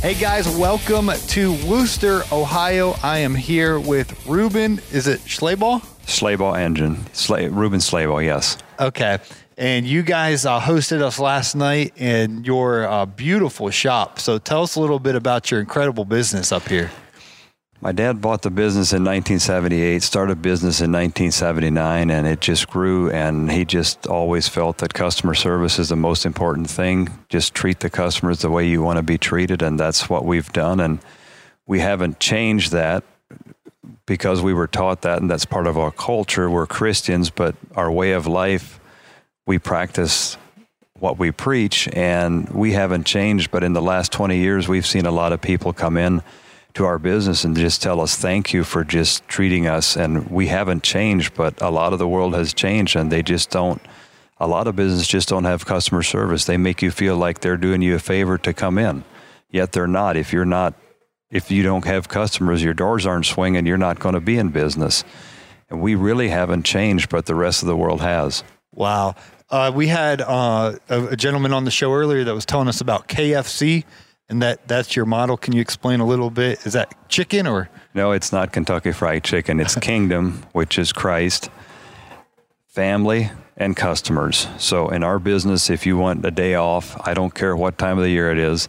Hey guys, welcome to Wooster, Ohio. I am here with Ruben. Is it Schlaball? Slayball engine. Slay, Ruben Slayball, yes. Okay. And you guys uh, hosted us last night in your uh, beautiful shop. So tell us a little bit about your incredible business up here. My dad bought the business in 1978, started business in 1979, and it just grew. And he just always felt that customer service is the most important thing. Just treat the customers the way you want to be treated, and that's what we've done. And we haven't changed that because we were taught that, and that's part of our culture. We're Christians, but our way of life, we practice what we preach, and we haven't changed. But in the last 20 years, we've seen a lot of people come in to our business and just tell us thank you for just treating us. And we haven't changed, but a lot of the world has changed, and they just don't. A lot of business just don't have customer service. They make you feel like they're doing you a favor to come in, yet they're not. If you're not, if you don't have customers, your doors aren't swinging. You're not going to be in business. And we really haven't changed, but the rest of the world has. Wow. Uh, we had uh, a, a gentleman on the show earlier that was telling us about KFC and that that's your model. Can you explain a little bit? Is that chicken or? No, it's not Kentucky Fried Chicken. It's Kingdom, which is Christ, family, and customers. So in our business, if you want a day off, I don't care what time of the year it is.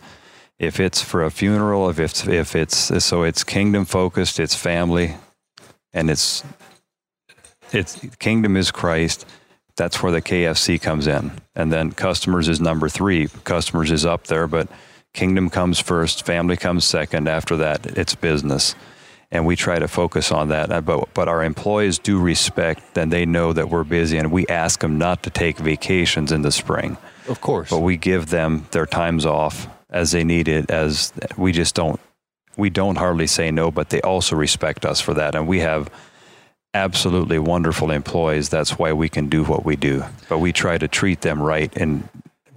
If it's for a funeral, if it's if it's so it's kingdom focused, it's family, and it's it's kingdom is Christ. That's where the KFC comes in, and then customers is number three. Customers is up there, but kingdom comes first, family comes second. After that, it's business. And we try to focus on that. Uh, but, but our employees do respect and they know that we're busy, and we ask them not to take vacations in the spring. Of course. But we give them their times off as they need it, as we just don't. We don't hardly say no, but they also respect us for that. And we have absolutely wonderful employees. That's why we can do what we do. But we try to treat them right and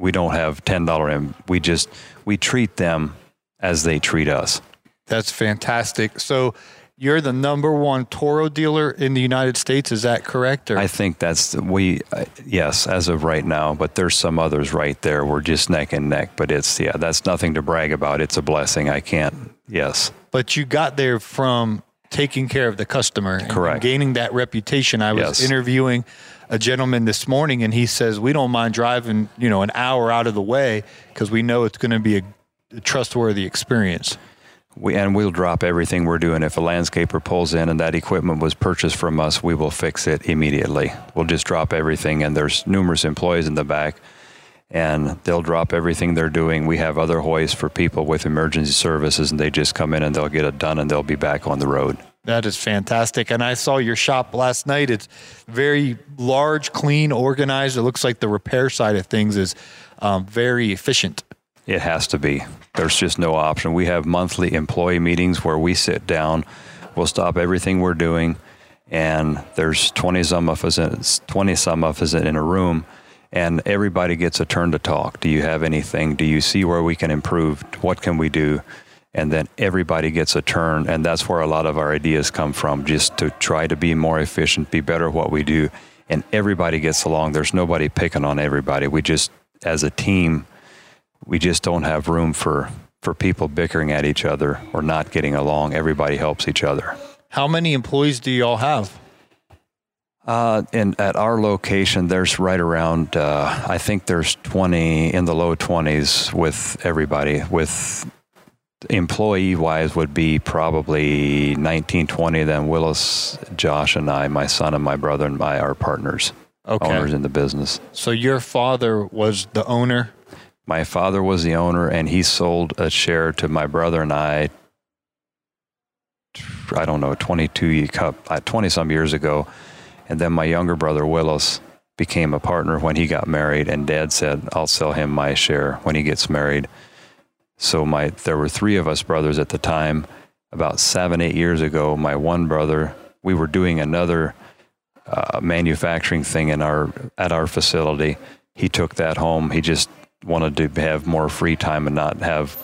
we don't have ten dollar in. We just we treat them as they treat us. That's fantastic. So you're the number one Toro dealer in the United States. Is that correct? Or? I think that's we. Uh, yes, as of right now, but there's some others right there. We're just neck and neck. But it's yeah, that's nothing to brag about. It's a blessing. I can't. Yes. But you got there from taking care of the customer, correct? gaining that reputation. I was yes. interviewing a gentleman this morning, and he says we don't mind driving, you know, an hour out of the way because we know it's going to be a, a trustworthy experience. We, and we'll drop everything we're doing. If a landscaper pulls in and that equipment was purchased from us, we will fix it immediately. We'll just drop everything, and there's numerous employees in the back, and they'll drop everything they're doing. We have other hoists for people with emergency services, and they just come in and they'll get it done, and they'll be back on the road. That is fantastic. And I saw your shop last night. It's very large, clean, organized. It looks like the repair side of things is um, very efficient. It has to be. There's just no option. We have monthly employee meetings where we sit down. We'll stop everything we're doing, and there's 20 some of us in, 20 some of us in a room, and everybody gets a turn to talk. Do you have anything? Do you see where we can improve? What can we do? And then everybody gets a turn and that's where a lot of our ideas come from just to try to be more efficient be better at what we do and everybody gets along. There's nobody picking on everybody. We just as a team we just don't have room for for people bickering at each other or not getting along. Everybody helps each other. How many employees do you all have? Uh, and at our location, there's right around, uh, I think there's 20 in the low 20s with everybody, with employee wise would be probably 19, 20. Then Willis, Josh, and I, my son and my brother and my are partners, okay. owners in the business. So your father was the owner. My father was the owner, and he sold a share to my brother and I. I don't know, 22 cup, uh, 20 some years ago. And then my younger brother, Willis, became a partner when he got married, and Dad said, "I'll sell him my share when he gets married." So my there were three of us brothers at the time. About seven, eight years ago, my one brother, we were doing another uh, manufacturing thing in our at our facility. He took that home. He just wanted to have more free time and not have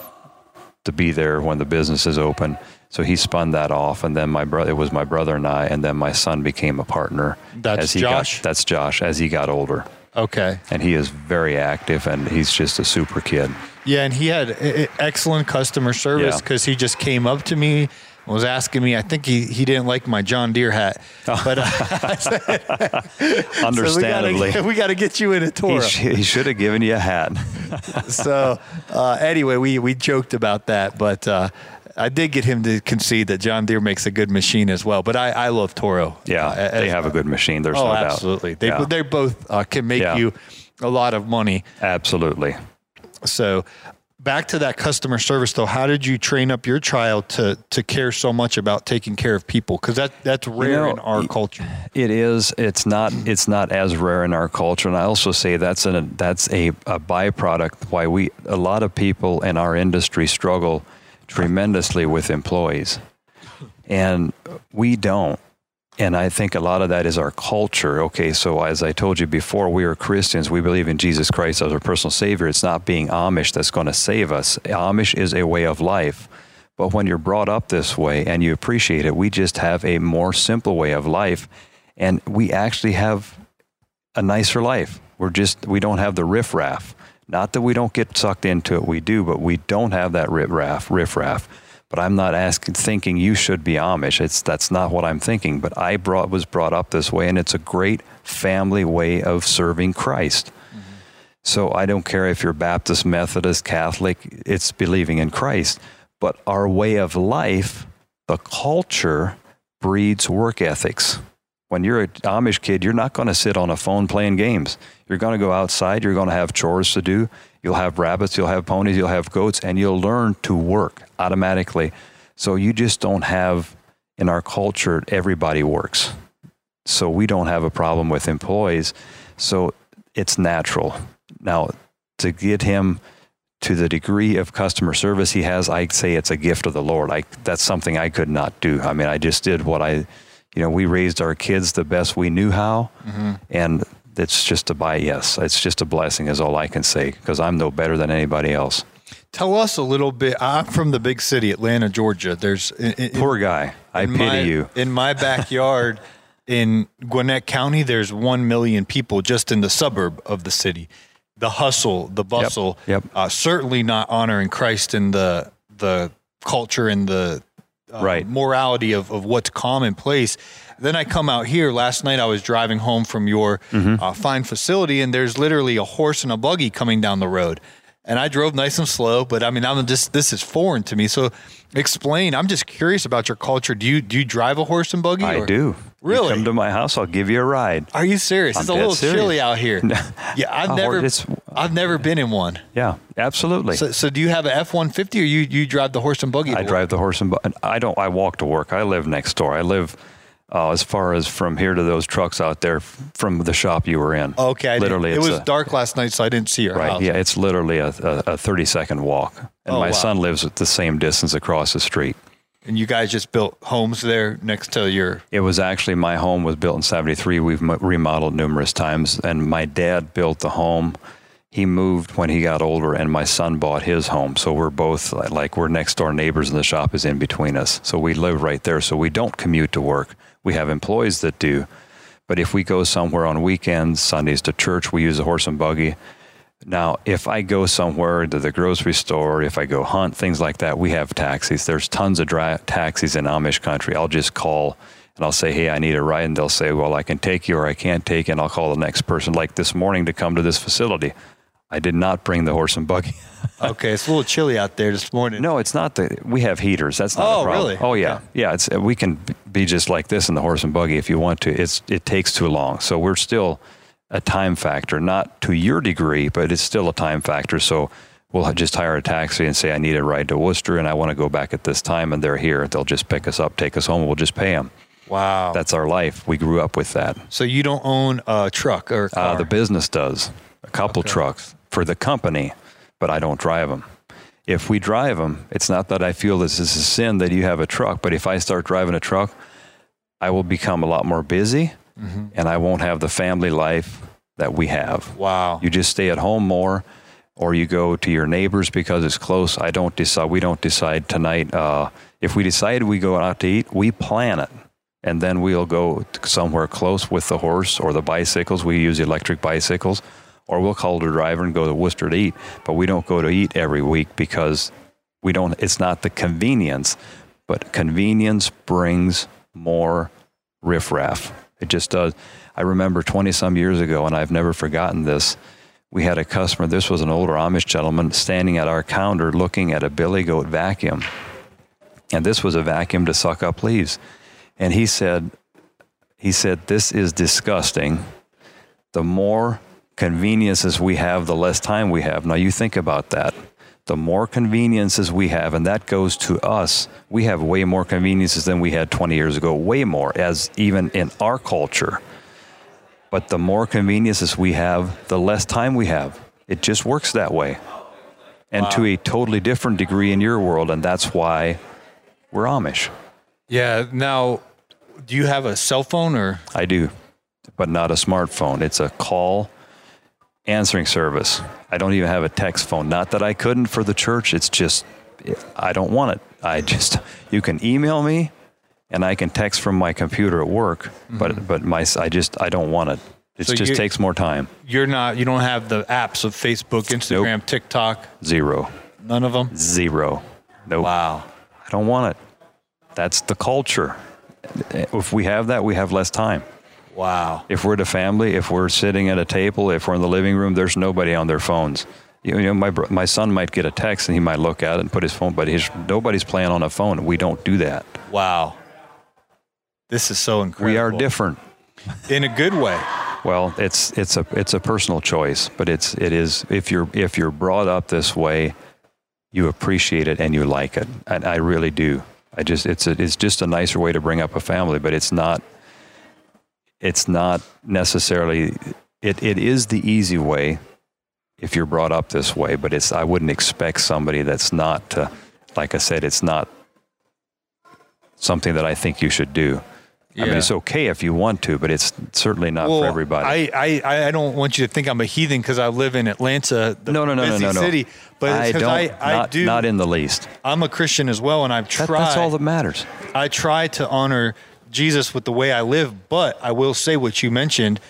to be there when the business is open. So he spun that off, and then my brother it was my brother and I, and then my son became a partner. That's as he Josh? Got, that's Josh as he got older, Okay. and he is very active, and he's just a super kid. Yeah, and he had excellent customer service Yeah. because he just came up to me and was asking me. I think he, he didn't like my John Deere hat, but uh, Understandably, so we got to get you in a he, sh- he should have given you a hat. so uh, anyway, we we joked about that, but uh, I did get him to concede that John Deere makes a good machine as well. But I, I love Toro. Yeah, Uh, they as- have a good machine. There's Oh, no doubt. absolutely. They Yeah, they both uh, can make Yeah. you a lot of money. absolutely. So back to that customer service though, how did you train up your child to to care so much about taking care of people? Because that that's rare know, in our culture. It is. It's not. It's not as rare in our culture, and I also say that's an that's a, a byproduct why we a lot of people in our industry struggle tremendously with employees, and we don't. And I think a lot of that is our culture. Okay, so as I told you before, we are Christians. We believe in Jesus Christ as our personal Savior. It's not being Amish that's going to save us. Amish is a way of life. But when you're brought up this way and you appreciate it, we just have a more simple way of life. And we actually have a nicer life. We're just, we don't have the riffraff. Not that we don't get sucked into it, we do, but we don't have that riffraff. riffraff. But I'm not asking, thinking you should be Amish. It's that's not what I'm thinking. But I brought was brought up this way, and it's a great family way of serving Christ. So I don't care if you're Baptist, Methodist, Catholic, it's believing in Christ. But our way of life, the culture, breeds work ethics. When you're an Amish kid, you're not going to sit on a phone playing games. You're going to go outside, you're going to have chores to do. You'll have rabbits, you'll have ponies, you'll have goats, and you'll learn to work automatically. So you just don't have, in our culture, everybody works. So we don't have a problem with employees. So it's natural. Now, to get him to the degree of customer service he has, I'd say it's a gift of the Lord. I, that's something I could not do. I mean, I just did what I, you know, we raised our kids the best we knew how. And it's just a buy, yes, it's just a blessing, is all I can say, because I'm no better than anybody else. Tell us a little bit. I'm from the big city, Atlanta, Georgia. There's in, Poor guy. I pity my- you. In my backyard in Gwinnett County, there's 1 million people just in the suburb of the city. The hustle, the bustle, yep. Uh, certainly not honoring Christ in the the culture and the uh, Right. morality of, of what's commonplace. Then I come out here. Last night I was driving home from your Mm-hmm. uh, fine facility, and there's literally a horse and a buggy coming down the road. And I drove nice and slow, but I mean, I'm just this is foreign to me. So, explain. I'm just curious about your culture. Do you do you drive a horse and buggy? I or- do. Really? You come to my house, I'll give you a ride. Are you serious? I'm It's a little serious. chilly out here. yeah, I've never, I've never been in one. Yeah, absolutely. So, so do you have an F one fifty, or you you drive the horse and buggy? I drive the horse and bu- and I don't. I walk to work. I live next door. I live uh, as far as from here to those trucks out there from the shop you were in. Okay, I literally, It was a, dark last night, so I didn't see your right. house. Yeah, it's literally a, a, a thirty second walk, and Oh, my wow. son lives at the same distance across the street. And you guys just built homes there next to your. It was actually my home was built in '73. We've remodeled numerous times, and my dad built the home. He moved when he got older, and my son bought his home. So we're both like we're next door neighbors, and the shop is in between us. So we live right there. So we don't commute to work. We have employees that do, but if we go somewhere on weekends, Sundays to church, we use a horse and buggy. Now, if I go somewhere to the grocery store, if I go hunt, things like that, we have taxis. There's tons of dri- taxis in Amish country. I'll just call and I'll say, hey, I need a ride. And they'll say, well, I can take you or I can't take you. And I'll call the next person, like this morning, to come to this facility. I did not bring the horse and buggy. Okay, it's a little chilly out there this morning. no, it's not the. We have heaters. That's not Oh, really? Oh, yeah, Okay. yeah. It's we can be just like this in the horse and buggy if you want to. It's it takes too long, so we're still a time factor, not to your degree, but it's still a time factor. So we'll just hire a taxi and say I need a ride to Wooster and I want to go back at this time, and they're here. They'll just pick us up, take us home, and we'll just pay them. Wow. That's our life. We grew up with that. so you don't own a truck or a car. Uh, the business does a couple trucks for the company, but I don't drive them. If we drive them, it's not that I feel this is a sin that you have a truck, but if I start driving a truck, I will become a lot more busy and I won't have the family life that we have. wow. You just stay at home more or you go to your neighbors because it's close. I don't decide, we don't decide tonight. Uh, if we decide we go out to eat, we plan it. And then we'll go somewhere close with the horse or the bicycles. We use electric bicycles, or we'll call the driver and go to Wooster to eat. But we don't go to eat every week because we don't. It's not the convenience, but convenience brings more riffraff. It just does. I remember 20 some years ago, and I've never forgotten this. We had a customer, this was an older Amish gentleman, standing at our counter looking at a billy goat vacuum. And this was a vacuum to suck up leaves. And he said, he said, this is disgusting. The more conveniences we have, the less time we have. Now you think about that. The more conveniences we have, and that goes to us, we have way more conveniences than we had 20 years ago, way more, as even in our culture. But the more conveniences we have, the less time we have. It just works that way. And to a totally different degree in your world, and that's why we're Amish. yeah. Now, do you have a cell phone or? I do, but not a smartphone. It's a call answering service. I don't even have a text phone. Not that I couldn't for the church. It's just, I don't want it. I just, you can email me and I can text from my computer at work, but, mm-hmm. but my, I just, I don't want it. It So just takes more time. You're not. You don't have the apps of Facebook, Instagram, TikTok. Zero. None of them. Zero. Nope. Wow. I don't want it. That's the culture. If we have that, we have less time. Wow. If we're the family, if we're sitting at a table, if we're in the living room, there's nobody on their phones. You know, my my son might get a text and he might look at it and put his phone, but his, nobody's playing on a phone. We don't do that. Wow. This is so incredible. We are different. in a good way. Well, it's it's a it's a personal choice, but it's it is if you're if you're brought up this way, you appreciate it and you like it, and I really do. I just it's a, it's just a nicer way to bring up a family, but it's not it's not necessarily it, it is the easy way if you're brought up this way, but it's I wouldn't expect somebody that's not to like I said, it's not something that I think you should do. Yeah. I mean, it's okay if you want to, but it's certainly not for everybody. I, I, I don't want you to think I'm a heathen because I live in Atlanta, the no, no, no, no, busy no, no. city. But I don't. I, I not, do. not in the least. I'm a Christian as well, and I've That, tried. that's all that matters. I try to honor Jesus with the way I live, but I will say what you mentioned.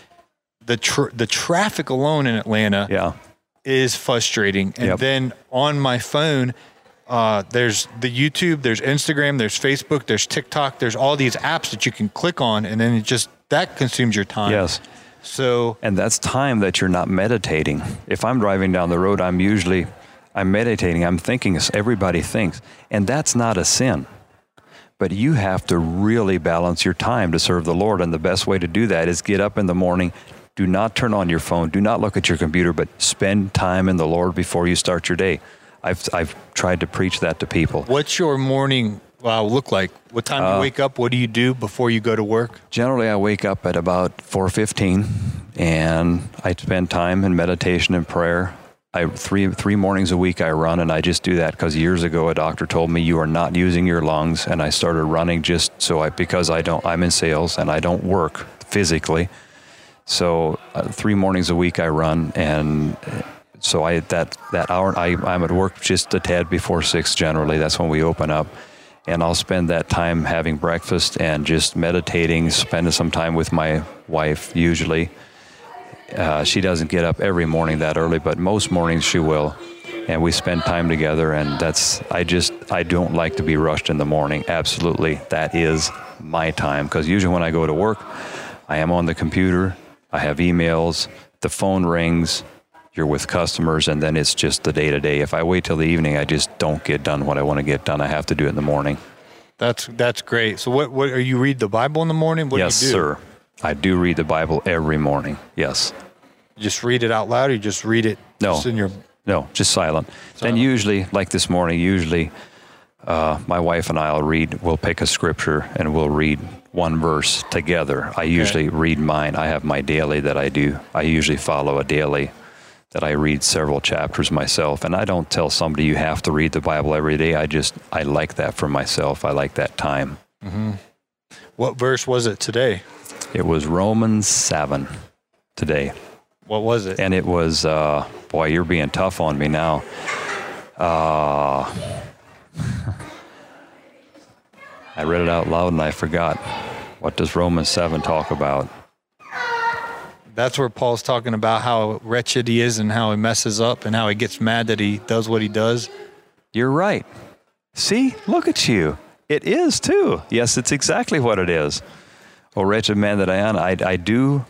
The tr- the traffic alone in Atlanta Yeah. is frustrating. And Yep. then on my phone, uh, there's the YouTube, there's Instagram, there's Facebook, there's TikTok, there's all these apps that you can click on, and then it just that consumes your time. Yes. So And that's time that you're not meditating. If I'm driving down the road, I'm usually I'm meditating. I'm thinking as everybody thinks, and that's not a sin. But you have to really balance your time to serve the Lord, and the best way to do that is get up in the morning. Do not turn on your phone. Do not look at your computer, but spend time in the Lord before you start your day. I've I've tried to preach that to people. What's your morning uh, look like? What time do you wake up? What do you do before you go to work? Generally, I wake up at about 4:15, and I spend time in meditation and prayer. I three three mornings a week I run, and I just do that because years ago a doctor told me you are not using your lungs, and I started running just so I because I don't I'm in sales and I don't work physically, so uh, three mornings a week I run, and uh, so I that that hour I I'm at work just a tad before six generally. That's when we open up and I'll spend that time having breakfast and just meditating, spending some time with my wife usually. Uh, she doesn't get up every morning that early, but most mornings she will. And we spend time together, and that's, I just, I don't like to be rushed in the morning. Absolutely. That is my time. Because usually when I go to work, I am on the computer, I have emails, the phone rings, you're with customers, and then it's just the day to day. If I wait till the evening, I just don't get done what I want to get done. I have to do it in the morning. That's that's great. So what what are you read the Bible in the morning? What yes, do you do? sir. I do read the Bible every morning. Yes. You just read it out loud, or you just read it No. just in your No, just silent. Then Silent. usually, like this morning, usually uh, my wife and I'll read. We'll pick a scripture and we'll read one verse together. I usually read mine. I have my daily that I do. I usually follow a daily that I read several chapters myself. And I don't tell somebody you have to read the Bible every day. I just, I like that for myself. I like that time. Mm-hmm. What verse was it today? It was Romans 7 today. What was it? And it was, uh, boy, you're being tough on me now. Uh, I read it out loud and I forgot. What does Romans 7 talk about? That's where Paul's talking about how wretched he is and how he messes up and how he gets mad that he does what he does. You're right. See, look at you. It is too. Yes, it's exactly what it is. Oh, wretched man that I am, I, I do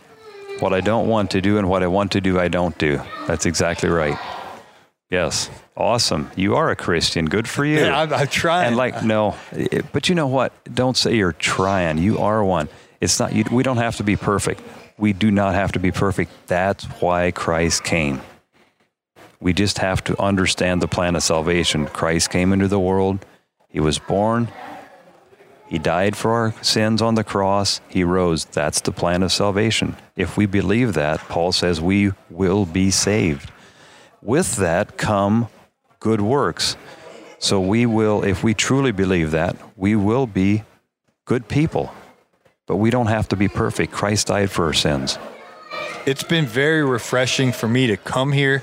what I don't want to do, and what I want to do, I don't do. That's exactly right. Yes. Awesome. You are a Christian. Good for you. Yeah, I'm, I'm trying. And like, no, it, but you know what? Don't say you're trying. You are one. It's not, you, we don't have to be perfect. We do not have to be perfect. That's why Christ came. We just have to understand the plan of salvation. Christ came into the world. He was born. He died for our sins on the cross. He rose. That's the plan of salvation. If we believe that, Paul says we will be saved. With that come good works. So we will, if we truly believe that, we will be good people. But we don't have to be perfect. Christ died for our sins. It's been very refreshing for me to come here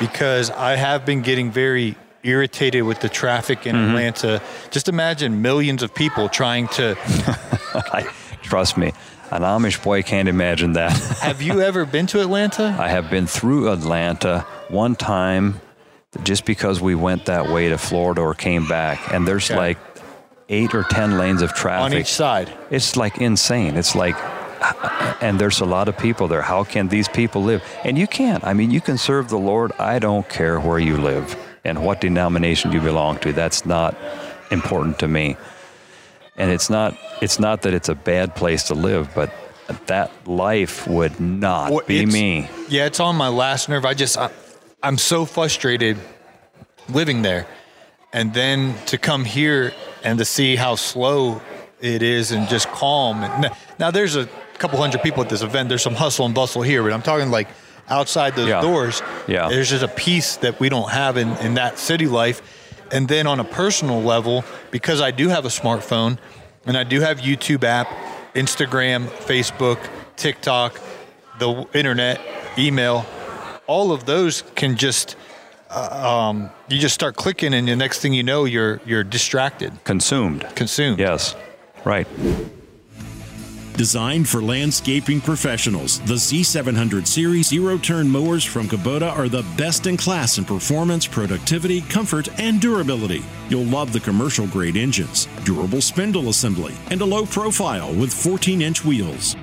because I have been getting very irritated with the traffic in mm-hmm. Atlanta. Just imagine millions of people trying to. I, trust me, an Amish boy can't imagine that. have you ever been to Atlanta? I have been through Atlanta one time just because we went that way to Florida or came back. And there's okay. like eight or 10 lanes of traffic. On each side. It's like insane. It's like, and there's a lot of people there. How can these people live? And you can't. I mean, you can serve the Lord. I don't care where you live and what denomination you belong to. That's not important to me and it's not it's not that it's a bad place to live, but that life would not well, be me. Yeah, it's on my last nerve. I just I, I'm so frustrated living there, and then to come here and to see how slow it is and just calm. Now, now there's a couple hundred people at this event. There's some hustle and bustle here, but I'm talking like outside those yeah. doors. Yeah. There's just a peace that we don't have in, in that city life. And then on a personal level, because I do have a smartphone and I do have YouTube app, Instagram, Facebook, TikTok, the internet, email, all of those can just uh, um, you just start clicking and the next thing you know you're you're distracted consumed consumed yes right Designed for landscaping professionals, the Z700 series zero turn mowers from Kubota are the best in class in performance, productivity, comfort, and durability. You'll love the commercial grade engines, durable spindle assembly, and a low profile with 14 inch wheels.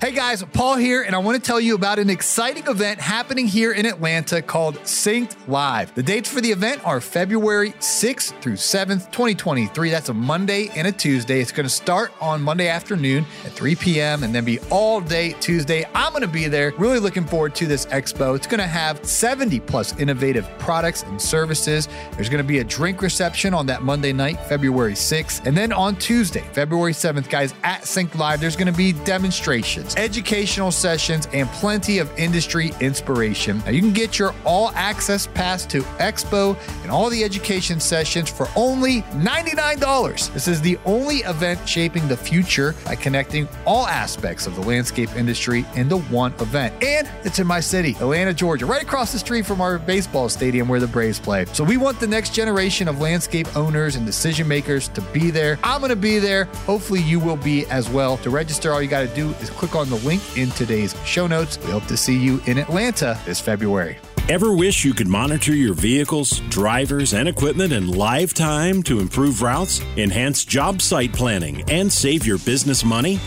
Hey guys, Paul here, and I want to tell you about an exciting event happening here in Atlanta called Synced Live. The dates for the event are February 6th through 7th, 2023. That's a Monday and a Tuesday. It's going to start on Monday afternoon at 3 p.m. and then be all day Tuesday. I'm going to be there. Really looking forward to this expo. It's going to have 70 plus innovative products and services. There's going to be a drink reception on that Monday night, February 6th. And then on Tuesday, February 7th, guys, at Synced Live, there's going to be demonstrations educational sessions, and plenty of industry inspiration. Now, you can get your all access pass to Expo and all the education sessions for only $99. This is the only event shaping the future by connecting all aspects of the landscape industry into one event. And it's in my city, Atlanta, Georgia, right across the street from our baseball stadium where the Braves play. So we want the next generation of landscape owners and decision makers to be there. I'm going to be there. Hopefully, you will be as well. To register, all you got to do is click on the link in today's show notes. We hope to see you in Atlanta this February. Ever wish you could monitor your vehicles, drivers, and equipment in live time to improve routes, enhance job site planning, and save your business money?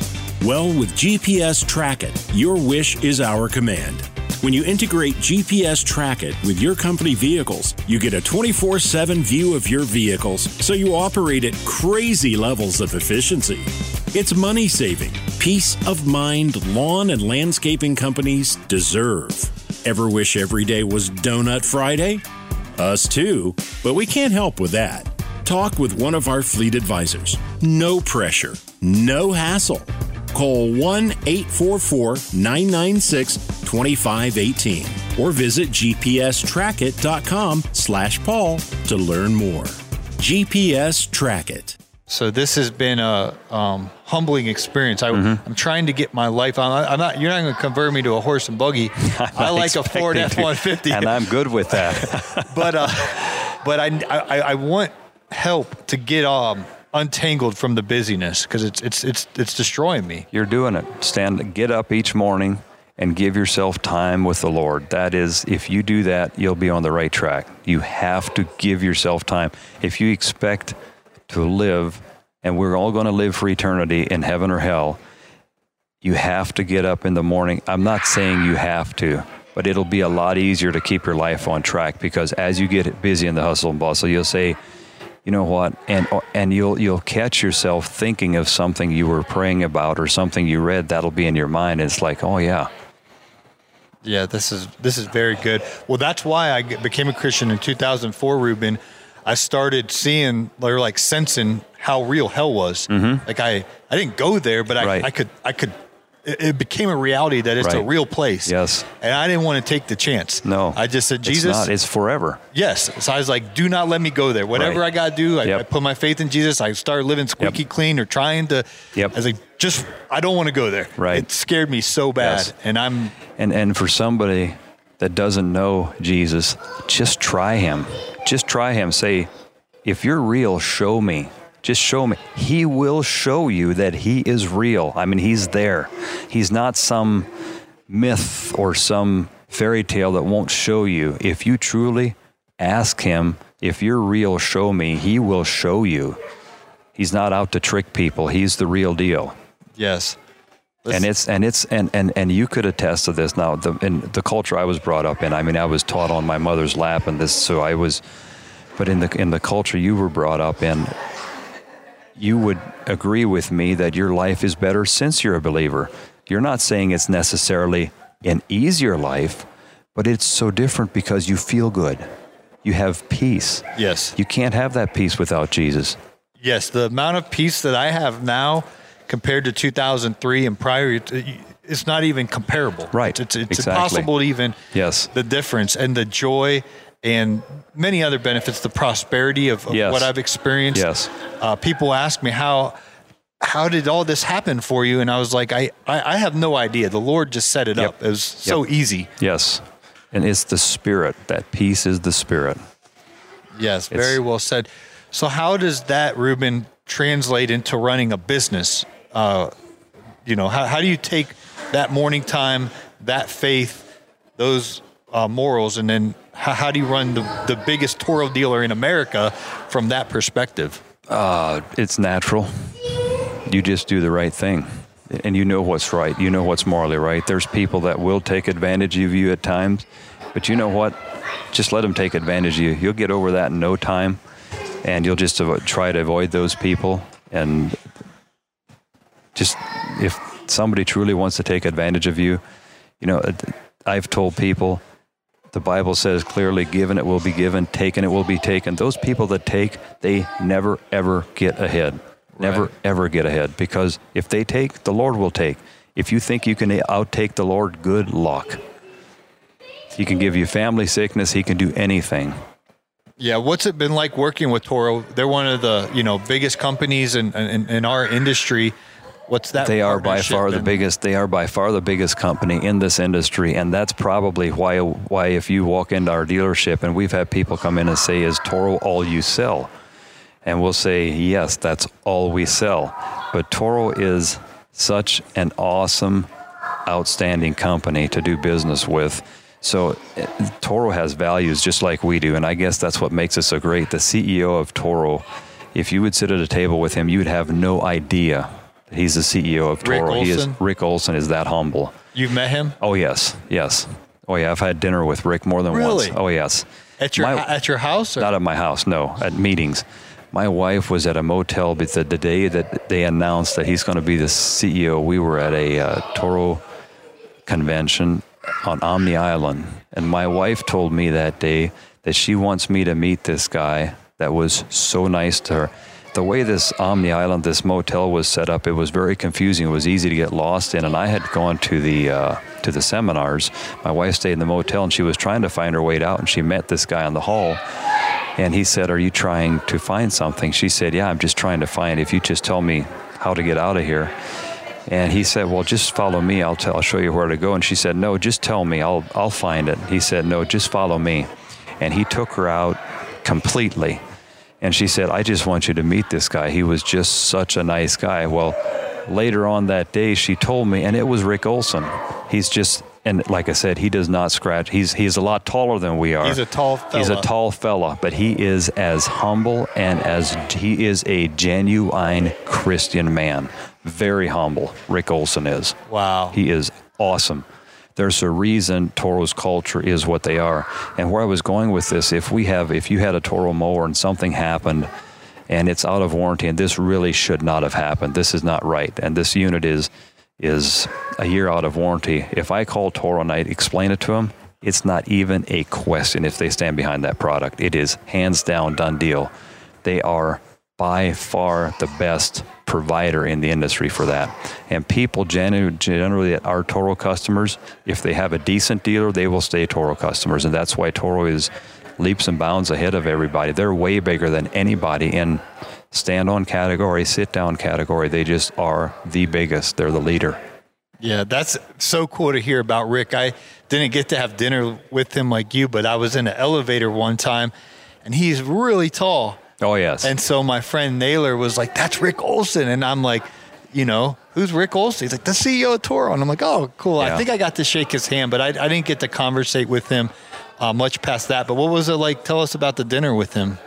Well, with GPS Track It, your wish is our command. When you integrate GPS Track It with your company vehicles, you get a 24 7 view of your vehicles so you operate at crazy levels of efficiency. It's money saving, peace of mind lawn and landscaping companies deserve. Ever wish every day was Donut Friday? Us too, but we can't help with that. Talk with one of our fleet advisors. No pressure no hassle. Call 1 844 996 2518 or visit gpstrackit.com slash Paul to learn more. GPS Track It. So this has been a um, humbling experience. I, Mm-hmm. I'm trying to get my life on. I'm not. You're not going to convert me to a horse and buggy. I like a Ford Expecting F-150. and I'm good with that. but uh, but I, I I want help to get um untangled from the busyness because it's it's it's it's destroying me. You're doing it. Stand, get up each morning and give yourself time with the Lord. That is, if you do that, you'll be on the right track. You have to give yourself time. If you expect to live, and we're all going to live for eternity in heaven or hell, you have to get up in the morning. I'm not saying you have to, but it'll be a lot easier to keep your life on track because as you get busy in the hustle and bustle, you'll say, you know what, and and you'll you'll catch yourself thinking of something you were praying about or something you read that'll be in your mind. It's like, oh yeah, Yeah, this is this is very good. Well, that's why I became a Christian in 2004, Ruben. I started seeing or like sensing how real hell was. Like I I didn't go there, but I, Mm-hmm. Right. I could I could. It became a reality that it's a real place. Yes. and I didn't want to take the chance. no, I just said, it's Jesus, not. It's forever. Yes. So I was like, do not let me go there. Whatever Right. I got to do, I, Yep. I put my faith in Jesus. I started living squeaky clean or trying to. Yep. I was like, just, I don't want to go there. Right. It scared me so bad. Yes. And I'm, And and for somebody that doesn't know Jesus, just try him. Just try him. Say, if you're real, show me. Just show me. He will show you that he is real. I mean, he's there. He's not some myth or some fairy tale that won't show you. If you truly ask him, if you're real, show me, he will show you. He's not out to trick people. He's the real deal yes. And it's and it's and and and you could attest to this now the in the culture I was brought up in I mean I was taught on my mother's lap and this so I was but in the in the culture you were brought up in you would agree with me that your life is better since you're a believer you're not saying it's necessarily an easier life but it's so different because you feel good you have peace Yes. you can't have that peace without Jesus Yes. The amount of peace that I have now compared to 2003 and prior, it's not even comparable. Right. It's, it's Exactly. impossible to even Yes. the difference and the joy and many other benefits, the prosperity of, of Yes. what I've experienced. Yes. Uh, people ask me how, how did all this happen for you? And I was like, I, I, I have no idea. The Lord just set it Yep. up. It was so easy. yes and it's the spirit that peace is the spirit Yes, It's- very well said. So, how does that, Ruben, translate into running a business? Uh, you know, how, how do you take that morning time, that faith, those uh, morals, and then how, how do you run the, the biggest Toro dealer in America from that perspective? Uh, it's natural. You just do the right thing. And you know what's right. You know what's morally right. There's people that will take advantage of you at times, but you know what? Just let them take advantage of you. You'll get over that in no time, and you'll just try to avoid those people. And just if somebody truly wants to take advantage of you, you know, uh, I've told people the Bible says clearly, given it will be given, taken it will be taken. Those people that take, they never ever get ahead. Never Right. ever get ahead because if they take, the Lord will take. If you think you can outtake the Lord, good luck. He can give you family sickness, he can do anything. Yeah, what's it been like working with Toro? They're one of the you know biggest companies in in, in our industry. What's that? They are by far the biggest. They are by far the biggest company in this industry, and that's probably why. Why, if you walk into our dealership, and we've had people come in and say, "Is Toro all you sell?" And we'll say, "Yes, that's all we sell." But Toro is such an awesome, outstanding company to do business with. So Toro has values just like we do, and I guess that's what makes us so great. The CEO of Toro, if you would sit at a table with him, you would have no idea he's the CEO of Rick Toro. He is Rick Olson is that humble. You've met him Oh yes, yes. Oh yeah, I've had dinner with Rick more than Really? once. Oh yes. at your My- at your house? Or? Not at my house, no, at meetings. My wife was at a motel but the, the day that they announced that he's going to be the CEO. We were at a uh, Toro convention on Omni Island, and my wife told me that day that she wants me to meet this guy that was so nice to her. The way this Omni Island, this motel was set up, it was very confusing. It was easy to get lost in, and I had gone to the uh, to the seminars. My wife stayed in the motel, and she was trying to find her way out, and she met this guy on the hall. And he said, "Are you trying to find something?" She said, "Yeah, I'm just trying to find. If you just tell me how to get out of here." And he said, "Well, just follow me. I'll tell. I'll show you where to go." And she said, "No, just tell me. I'll I'll find it." He said, "No, just follow me." And he took her out completely. And she said, "I just want you to meet this guy. He was just such a nice guy." Well, later on that day, she told me, and it was Rick Olson. He's just and like I said, he does not scratch. He's he's a lot taller than we are. He's a tall fella. He's a tall fella, but he is as humble and as he is a genuine Christian man. Very humble. Rick Olson is. Wow. He is awesome. There's a reason Toro's culture is what they are. And where I was going with this, if we have, if you had a Toro mower and something happened and it's out of warranty and this really should not have happened, this is not right, and this unit is is a year out of warranty. If I call Toro and I explain it to them, it's not even a question if they stand behind that product. It is hands down done deal. They are by far the best provider in the industry for that. And people generally, that are Toro customers, if they have a decent dealer, they will stay Toro customers. And that's why Toro is leaps and bounds ahead of everybody. They're way bigger than anybody in stand on category, sit down category. They just are the biggest. They're the leader. Yeah, that's so cool to hear about Rick. I didn't get to have dinner with him like you, but I was in an elevator one time and he's really tall. Oh, yes. And so my friend Naylor was like, That's Rick Olson. And I'm like, You know, who's Rick Olson? He's like, The CEO of Toro. And I'm like, Oh, cool. Yeah. I think I got to shake his hand, but I, I didn't get to conversate with him uh, much past that. But what was it like? Tell us about the dinner with him.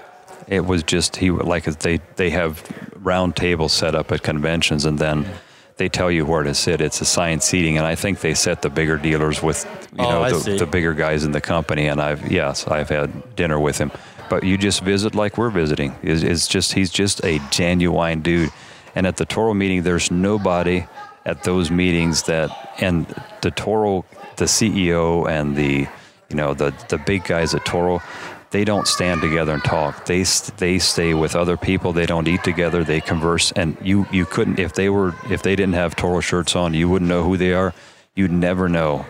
it was just he like they they have round tables set up at conventions and then they tell you where to sit it's assigned seating and i think they set the bigger dealers with you Oh, know the, the bigger guys in the company and i've yes i've had dinner with him but you just visit like we're visiting it's, it's just he's just a genuine dude and at the toro meeting there's nobody at those meetings that and the toro the ceo and the you know the the big guys at toro they don't stand together and talk. They they stay with other people. They don't eat together. They converse, and you you couldn't if they were if they didn't have Toro shirts on, you wouldn't know who they are. You'd never know.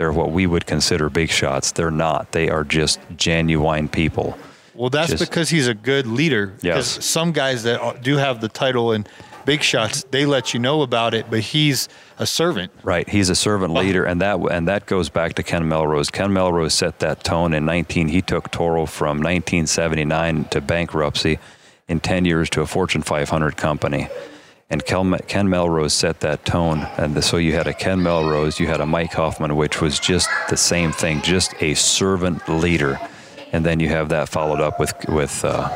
They're what we would consider big shots. They're not. They are just genuine people. Well, that's Just- because he's a good leader. Yes. Because some guys that do have the title and big shots, they let you know about it, but he's a servant. Right. He's a servant leader, and that and that goes back to Ken Melrose. Ken Melrose set that tone in 19. He took Toro from 1979 to bankruptcy in 10 years to a Fortune 500 company. And Ken, Ken Melrose set that tone. And so you had a Ken Melrose, you had a Mike Hoffman, which was just the same thing, just a servant leader. And then you have that followed up with with uh,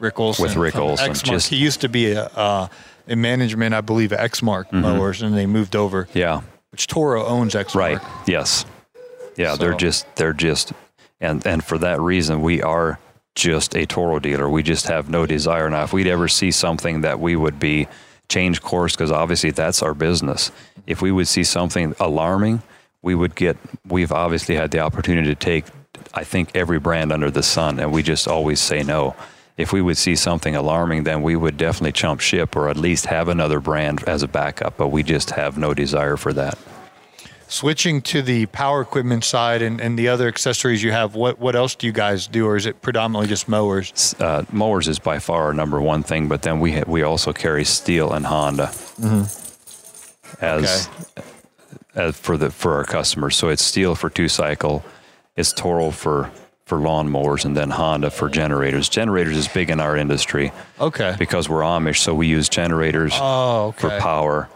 Rick Olson. With Rick Olson, just- he used to be a, uh, in management, I believe, at Exmark mowers, and they moved over. Mm-hmm. yeah, Which Toro owns Exmark. Right. Yes. Yeah, they're just they're just and and for that reason we are just a Toro dealer. We just have no desire now. If we'd ever see something that we would be change course because obviously that's our business. If we would see something alarming, we would get we've obviously had the opportunity to take I think every brand under the sun and we just always say no. If we would see something alarming, then we would definitely chump ship or at least have another brand as a backup, but we just have no desire for that. Switching to the power equipment side and, and the other accessories you have, what, what else do you guys do, or is it predominantly just mowers? uh, mowers is by far our number one thing, but then we ha- we also carry Stihl and Honda as as for the for our customers. So it's Stihl for two cycle, it's Toro for for lawn mowers, and then Honda for generators. Generators is big in our industry Okay. because we're Amish, so we use generators Oh, okay. for power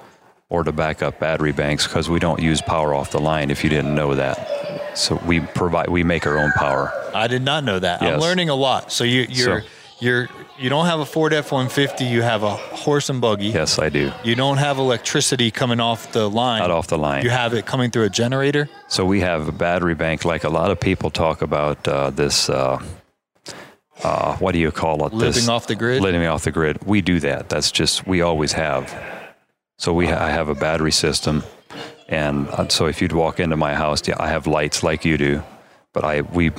or to back up battery banks because we don't use power off the line. If you didn't know that, so we provide we make our own power. I did not know that. I'm learning a lot. So you, you're So- you're you don't have a Ford F-150. You have a horse and buggy. Yes, I do. You don't have electricity coming off the line. Not off the line. You have it coming through a generator. So we have a battery bank, like a lot of people talk about uh, this. Uh, uh, what do you call it? Living this, off the grid? Living off the grid. We do that. That's just we always have. So we ha- I have a battery system, and uh, so if you'd walk into my house, yeah, I have lights like you do, but I we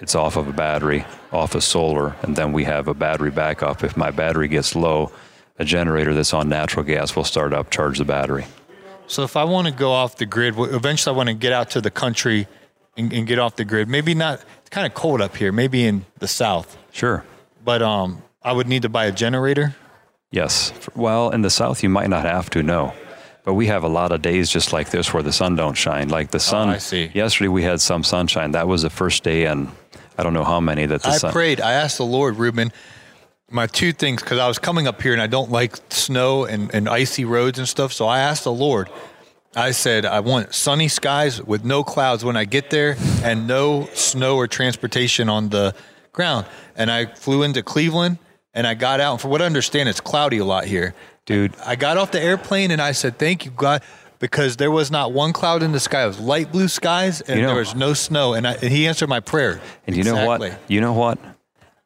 it's off of a battery, off of solar, and then we have a battery backup. If my battery gets low, a generator that's on natural gas will start up, charge the battery. So if I want to go off the grid, eventually I want to get out to the country and, and get off the grid. Maybe not. It's kind of cold up here. Maybe in the south, Sure. but um, I would need to buy a generator. Yes. Well, in the south, you might not have to. No. But we have a lot of days just like this where the sun don't shine. Like the oh, sun. Oh, I see. Yesterday we had some sunshine. That was the first day, and I don't know how many that the I sun. prayed. I asked the Lord, Ruben, my two things, because I was coming up here and I don't like snow and, and icy roads and stuff. So I asked the Lord, I said, I want sunny skies with no clouds when I get there and no snow or transportation on the ground. And I flew into Cleveland and I got out. And for what I understand, it's cloudy a lot here. Dude, I got off the airplane and I said, Thank you, God, because there was not one cloud in the sky. It was light blue skies and You know- there was no snow. And, I, and He answered my prayer. And you know Exactly. what? You know what?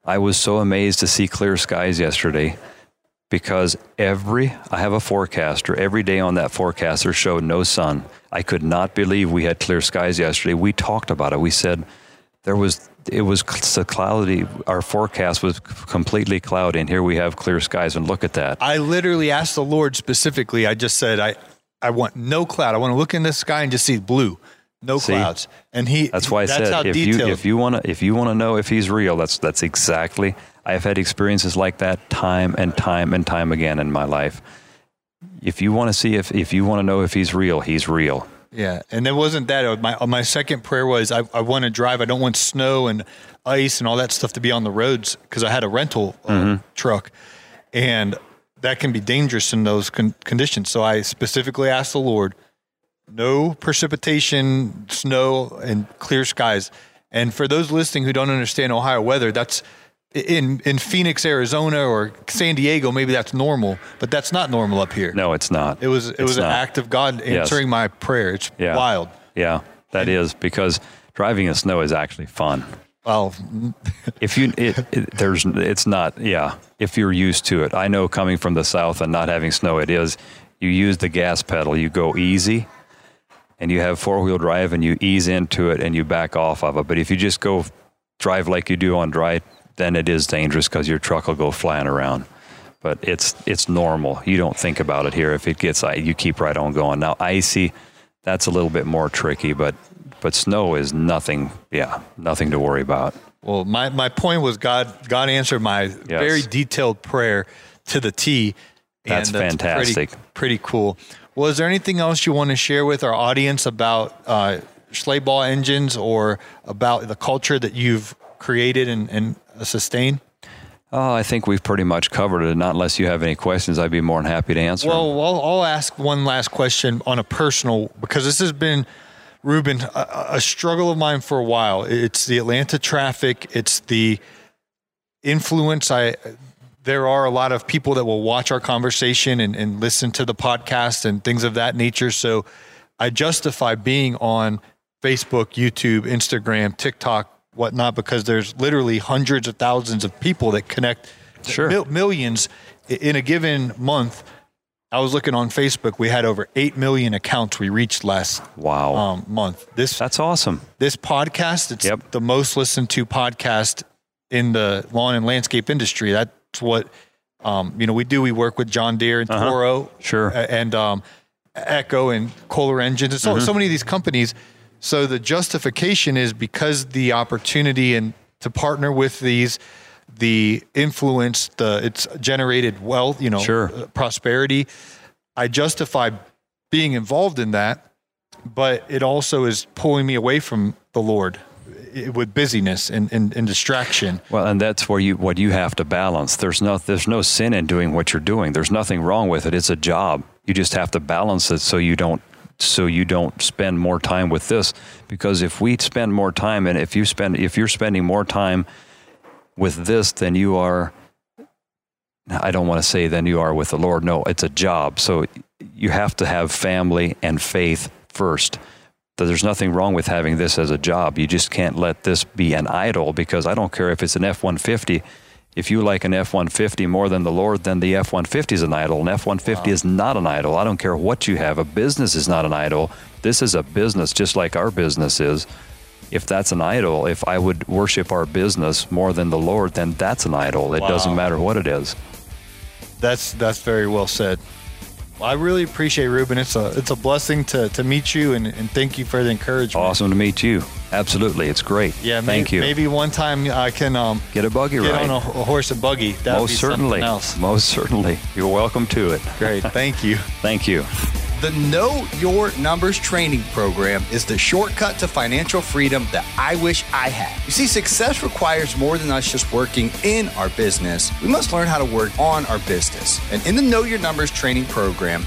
I was so amazed to see clear skies yesterday because every I have a forecaster. Every day on that forecaster showed no sun. I could not believe we had clear skies yesterday. We talked about it. We said there was it was so cloudy. Our forecast was completely cloudy, and here we have clear skies. And look at that. I literally asked the Lord specifically. I just said, I, I want no cloud. I want to look in the sky and just see blue, no See? clouds. And he, That's why I that's how said if detailed. you if you want to if you want to know if he's real, that's that's exactly. I have had experiences like that time and time and time again in my life. If you want to see if if you want to know if he's real, he's real. Yeah. And it wasn't that. My, my second prayer was, I, I want to drive. I don't want snow and ice and all that stuff to be on the roads because I had a rental uh, Mm-hmm. truck and that can be dangerous in those con- conditions. So I specifically asked the Lord, no precipitation, snow, and clear skies. And for those listening who don't understand Ohio weather, that's in in Phoenix, Arizona, or San Diego. Maybe that's normal, but that's not normal up here. No, it's not. It was it It's was an act of God answering my prayer. It's Yeah. wild. Yeah, that is because driving in snow is actually fun. Well, If you it, it, there's it's not yeah. If you're used to it, I know coming from the south and not having snow, it is. You use the gas pedal. You go easy, and you have four wheel drive, and you ease into it, and you back off of it. But if you just go drive like you do on dry, then it is dangerous because your truck will go flying around. But it's it's normal. You don't think about it here. If it gets you keep right on going. Now icy, that's a little bit more tricky, but but snow is nothing. Yeah, nothing to worry about. well, my, my point was God God answered my very detailed prayer to the T. That's fantastic. Pretty, pretty cool. Well, is there anything else you want to share with our audience about uh, ball engines or about the culture that you've created and, and sustained? Oh, I think we've pretty much covered it. Not unless you have any questions, I'd be more than happy to answer. Well, I'll, I'll ask one last question on a personal because this has been, Ruben, a, a struggle of mine for a while. It's the Atlanta traffic. It's the influence. I there are a lot of people that will watch our conversation and, and listen to the podcast and things of that nature. So I justify being on Facebook, YouTube, Instagram, TikTok, whatnot, because there's literally hundreds of thousands of people that connect Sure. mil- millions in a given month. I was looking on Facebook. We had over eight million accounts we reached last wow, um, month. This that's awesome. this podcast, it's Yep. the most listened to podcast in the lawn and landscape industry. That's what um, you know. We do. We work with John Deere and Toro, Uh-huh. Sure. and um, Echo and Kohler Engines, and so, Mm-hmm. so many of these companies. So the justification is because the opportunity and to partner with these, the influence, the it's generated wealth, you know, Sure. uh, prosperity. I justify being involved in that, but it also is pulling me away from the Lord with busyness and, and, and distraction. Well, and that's where you what you have to balance. There's no there's no sin in doing what you're doing. There's nothing wrong with it. It's a job. You just have to balance it so you don't so you don't spend more time with this because if we spend more time and if you spend if you're spending more time with this than you are I don't want to say than you are with the Lord. No, it's a job. So you have to have family and faith first. There's nothing wrong with having this as a job. You just can't let this be an idol because I don't care if it's an F 150. If you like an F 150 more than the Lord, then the F 150 is an idol. An F 150 is not an idol. I don't care what you have. A business is not an idol. This is a business just like our business is. if that's an idol, if I would worship our business more than the Lord, then that's an idol. It Wow. doesn't matter what it is. That's that's very well said. Well, I really appreciate Ruben. It's a it's a blessing to, to meet you and, and thank you for the encouragement. Awesome to meet you. Absolutely. It's great. Yeah, may- Thank you. Maybe one time I can um, Get a buggy get ride. on a, a horse and buggy. That would Most be certainly. else. Most certainly. You're welcome to it. Great, thank you. Thank you. The Know Your Numbers training program is the shortcut to financial freedom that I wish I had. You see, success requires more than us just working in our business. We must learn how to work on our business. And in the Know Your Numbers training program,